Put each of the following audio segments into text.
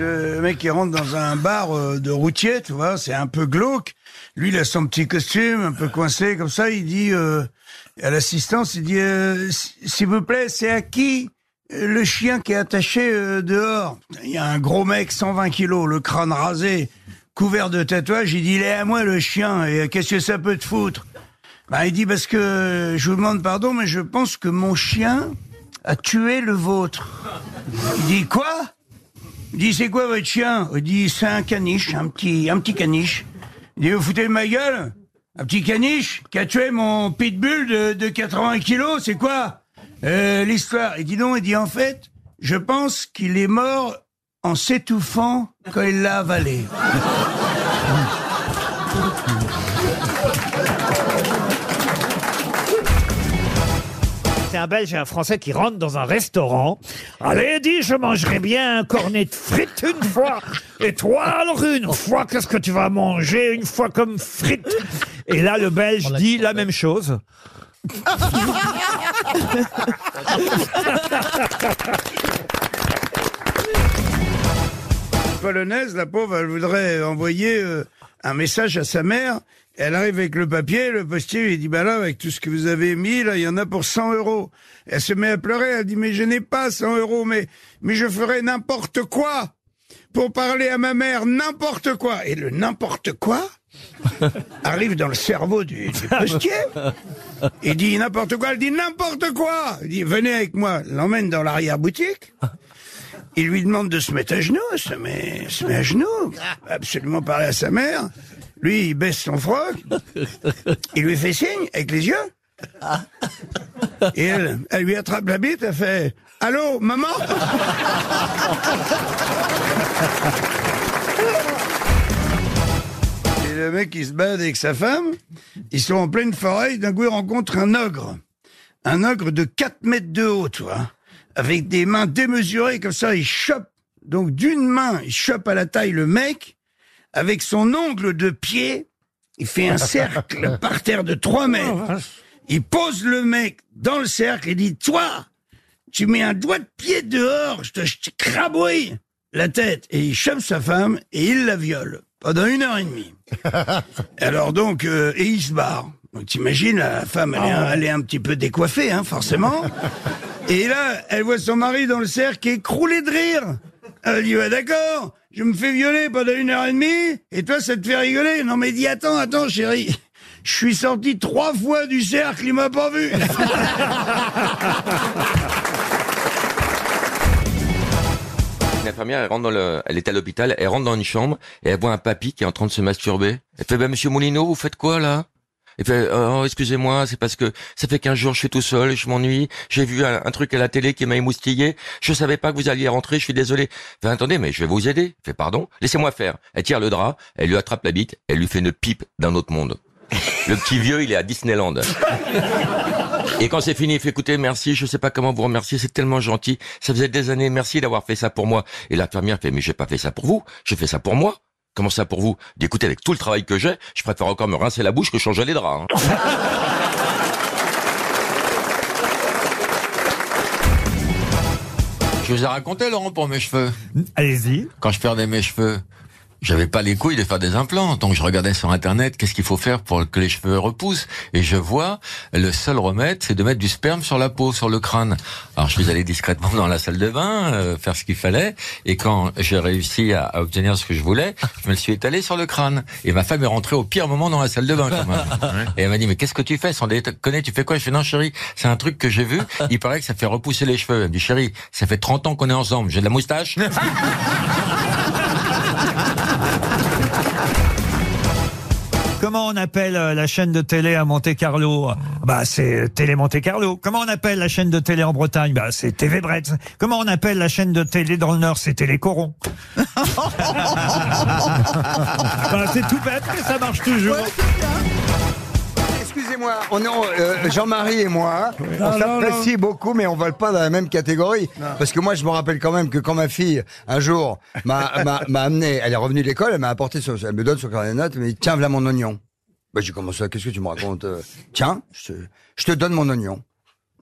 le mec qui rentre dans un bar euh, de routier, tu vois, c'est un peu glauque. Lui, il a son petit costume, un peu coincé comme ça. Il dit euh, à l'assistance, il dit euh, s'il vous plaît, c'est à qui le chien qui est attaché euh, dehors? Il y a un gros mec, 120 kilos, le crâne rasé, couvert de tatouages. Il dit il est à moi le chien. Et qu'est-ce que ça peut te foutre? Bah, il dit parce que je vous demande pardon, mais je pense que mon chien a tué le vôtre. Il dit quoi? Il dit c'est quoi votre chien? Il dit c'est un caniche, un petit, un petit caniche. Il dit vous foutez de ma gueule? Un petit caniche qui a tué mon pitbull de, de 80 kilos, c'est quoi? Euh, l'histoire Il dit non, il dit en fait, je pense qu'il est mort en s'étouffant quand il l'a avalé. un Belge et un Français qui rentrent dans un restaurant. Allez, dis, je mangerai bien un cornet de frites une fois. Et toi, alors une fois, qu'est-ce que tu vas manger une fois comme frites? Et là, le Belge dit la même chose. polonaise, la pauvre, elle voudrait envoyer euh, un message à sa mère. Elle arrive avec le papier, le postier lui dit, bah là, avec tout ce que vous avez mis, là, il y en a pour 100 euros. Elle se met à pleurer, elle dit, mais je n'ai pas 100 euros, mais, mais je ferai n'importe quoi pour parler à ma mère, n'importe quoi. Et le n'importe quoi arrive dans le cerveau du, du postier. Il dit n'importe quoi, elle dit n'importe quoi. Il dit, venez avec moi, l'emmène dans l'arrière-boutique. Il lui demande de se mettre à genoux, se met, se met à genoux, absolument parler à sa mère. Lui, il baisse son froc, il lui fait signe avec les yeux. Et elle, elle lui attrape la bite, elle fait Allô, maman? Et le mec, il se balade avec sa femme, ils sont en pleine forêt, d'un coup, il rencontre un ogre. Un ogre de 4 mètres de haut, tu vois avec des mains démesurées comme ça, il chope. Donc d'une main, il chope à la taille le mec, avec son ongle de pied, il fait un cercle par terre de 3 mètres. Il pose le mec dans le cercle et dit, toi, tu mets un doigt de pied dehors, je te, je te crabouille la tête. Et il chope sa femme et il la viole pendant une heure et demie. Alors donc, euh, et il se barre. Donc t'imagines, la femme, elle est, elle est un petit peu décoiffée, hein, forcément. Et là, elle voit son mari dans le cercle écroulé de rire. Elle dit, ouais, d'accord, je me fais violer pendant une heure et demie, et toi, ça te fait rigoler. Non, mais dis, attends, attends, chérie. Je suis sorti trois fois du cercle, il m'a pas vu. Une infirmière, elle rentre dans le, elle est à l'hôpital, elle rentre dans une chambre et elle voit un papy qui est en train de se masturber. Elle fait, bah, monsieur Moulineau, vous faites quoi, là? Il fait, oh, excusez-moi, c'est parce que ça fait 15 jours, je suis tout seul, je m'ennuie, j'ai vu un, truc à la télé qui m'a émoustillé, je savais pas que vous alliez rentrer, je suis désolé. Fait, attendez, mais je vais vous aider. Fait, pardon, laissez-moi faire. Elle tire le drap, elle lui attrape la bite, elle lui fait une pipe d'un autre monde. Le petit vieux, il est à Disneyland. Et quand c'est fini, il fait écoutez, merci, je sais pas comment vous remercier, c'est tellement gentil. Ça faisait des années, merci d'avoir fait ça pour moi. Et l'infirmière fait, mais j'ai pas fait ça pour vous, j'ai fait ça pour moi. Comment ça pour vous D'écouter avec tout le travail que j'ai, je préfère encore me rincer la bouche que changer les draps. hein. Je vous ai raconté, Laurent, pour mes cheveux. Allez-y. Quand je perdais mes cheveux, j'avais pas les couilles de faire des implants. Donc je regardais sur Internet qu'est-ce qu'il faut faire pour que les cheveux repoussent. Et je vois, le seul remède, c'est de mettre du sperme sur la peau, sur le crâne. Alors je suis allé discrètement dans la salle de bain, euh, faire ce qu'il fallait. Et quand j'ai réussi à, à obtenir ce que je voulais, je me le suis étalé sur le crâne. Et ma femme est rentrée au pire moment dans la salle de bain, quand même. Et elle m'a dit, mais qu'est-ce que tu fais sans déconner Tu fais quoi Je fais, non chérie, c'est un truc que j'ai vu. Il paraît que ça fait repousser les cheveux. Elle me dit, chérie, ça fait 30 ans qu'on est ensemble. J'ai de la moustache. Comment on appelle euh, la chaîne de télé à Monte Carlo? Bah c'est Télé Monte Carlo. Comment on appelle la chaîne de télé en Bretagne? Bah c'est TV Bretz. Comment on appelle la chaîne de télé dans le Nord? C'est Télé Coron. bah, c'est tout bête, mais ça marche toujours. On est, euh, Jean-Marie et moi, on Non, non, s'apprécie beaucoup, mais on vole pas dans la même catégorie. Parce que moi, je me rappelle quand même que quand ma fille, un jour, m'a m'a- m'a amené, elle est revenue de l'école, elle m'a apporté, son- elle me donne son carnet de notes, elle me dit, tiens, voilà mon oignon. Ben, j'ai commencé, qu'est-ce que tu me racontes euh, Tiens, je te, je te donne mon oignon.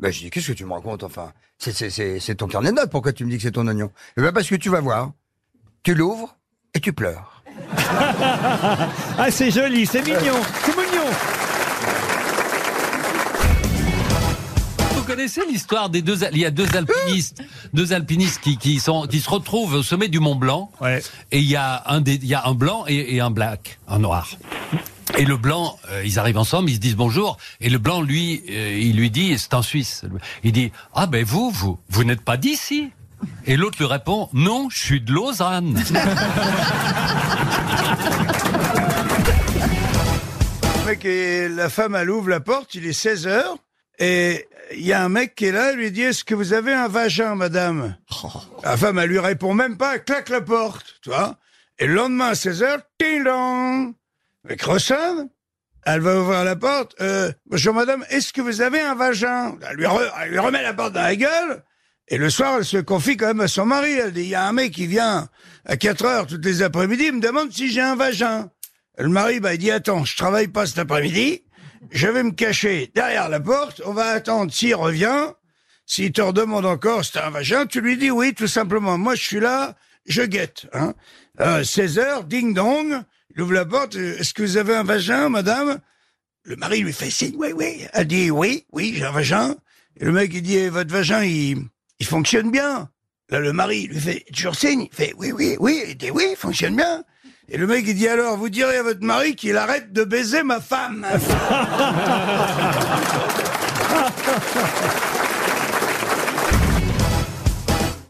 Ben, je dis, qu'est-ce que tu me racontes, enfin? C'est- c'est c'est- c'est ton carnet de notes, pourquoi tu me dis que c'est ton oignon? Eh ben, parce que tu vas voir. tu l'ouvres et tu pleures. Ah, c'est joli, c'est mignon, c'est mignon. Connaissez l'histoire des deux, il y a deux alpinistes, deux alpinistes qui, qui sont, qui se retrouvent au sommet du Mont Blanc. Ouais. Et il y a un des, il y a un blanc et, et un black, un noir. Et le blanc, euh, ils arrivent ensemble, ils se disent bonjour. Et le blanc, lui, euh, il lui dit, c'est un Suisse. Il dit, ah ben vous, vous, vous n'êtes pas d'ici. Et l'autre lui répond, non, je suis de Lausanne. Le mec et la femme, elle ouvre la porte, il est 16 heures, et il y a un mec qui est là, il lui dit, est-ce que vous avez un vagin, madame? La femme, elle lui répond même pas, elle claque la porte, tu vois. Et le lendemain, à 16 heures, ting dong! Le mec ressonne, elle va ouvrir la porte, euh, bonjour madame, est-ce que vous avez un vagin? Elle lui, re- elle lui remet la porte dans la gueule, et le soir, elle se confie quand même à son mari. Elle dit, il y a un mec qui vient à 4 heures toutes les après-midi, il me demande si j'ai un vagin. Le mari, bah, il dit, attends, je travaille pas cet après-midi, je vais me cacher derrière la porte, on va attendre s'il revient. S'il te redemande encore t'as un vagin, tu lui dis oui, tout simplement. Moi, je suis là, je guette. Hein. Euh, 16 heures, ding dong, il ouvre la porte, euh, est-ce que vous avez un vagin, madame? Le mari lui fait signe, oui, oui. Elle dit oui, oui, j'ai un vagin. Le mec, il dit, Eh, votre vagin, il, il fonctionne bien. Là, le mari lui fait toujours signe, il fait oui, oui, oui, il dit oui, il fonctionne bien. Et le mec, il dit alors, vous direz à votre mari qu'il arrête de baiser ma femme.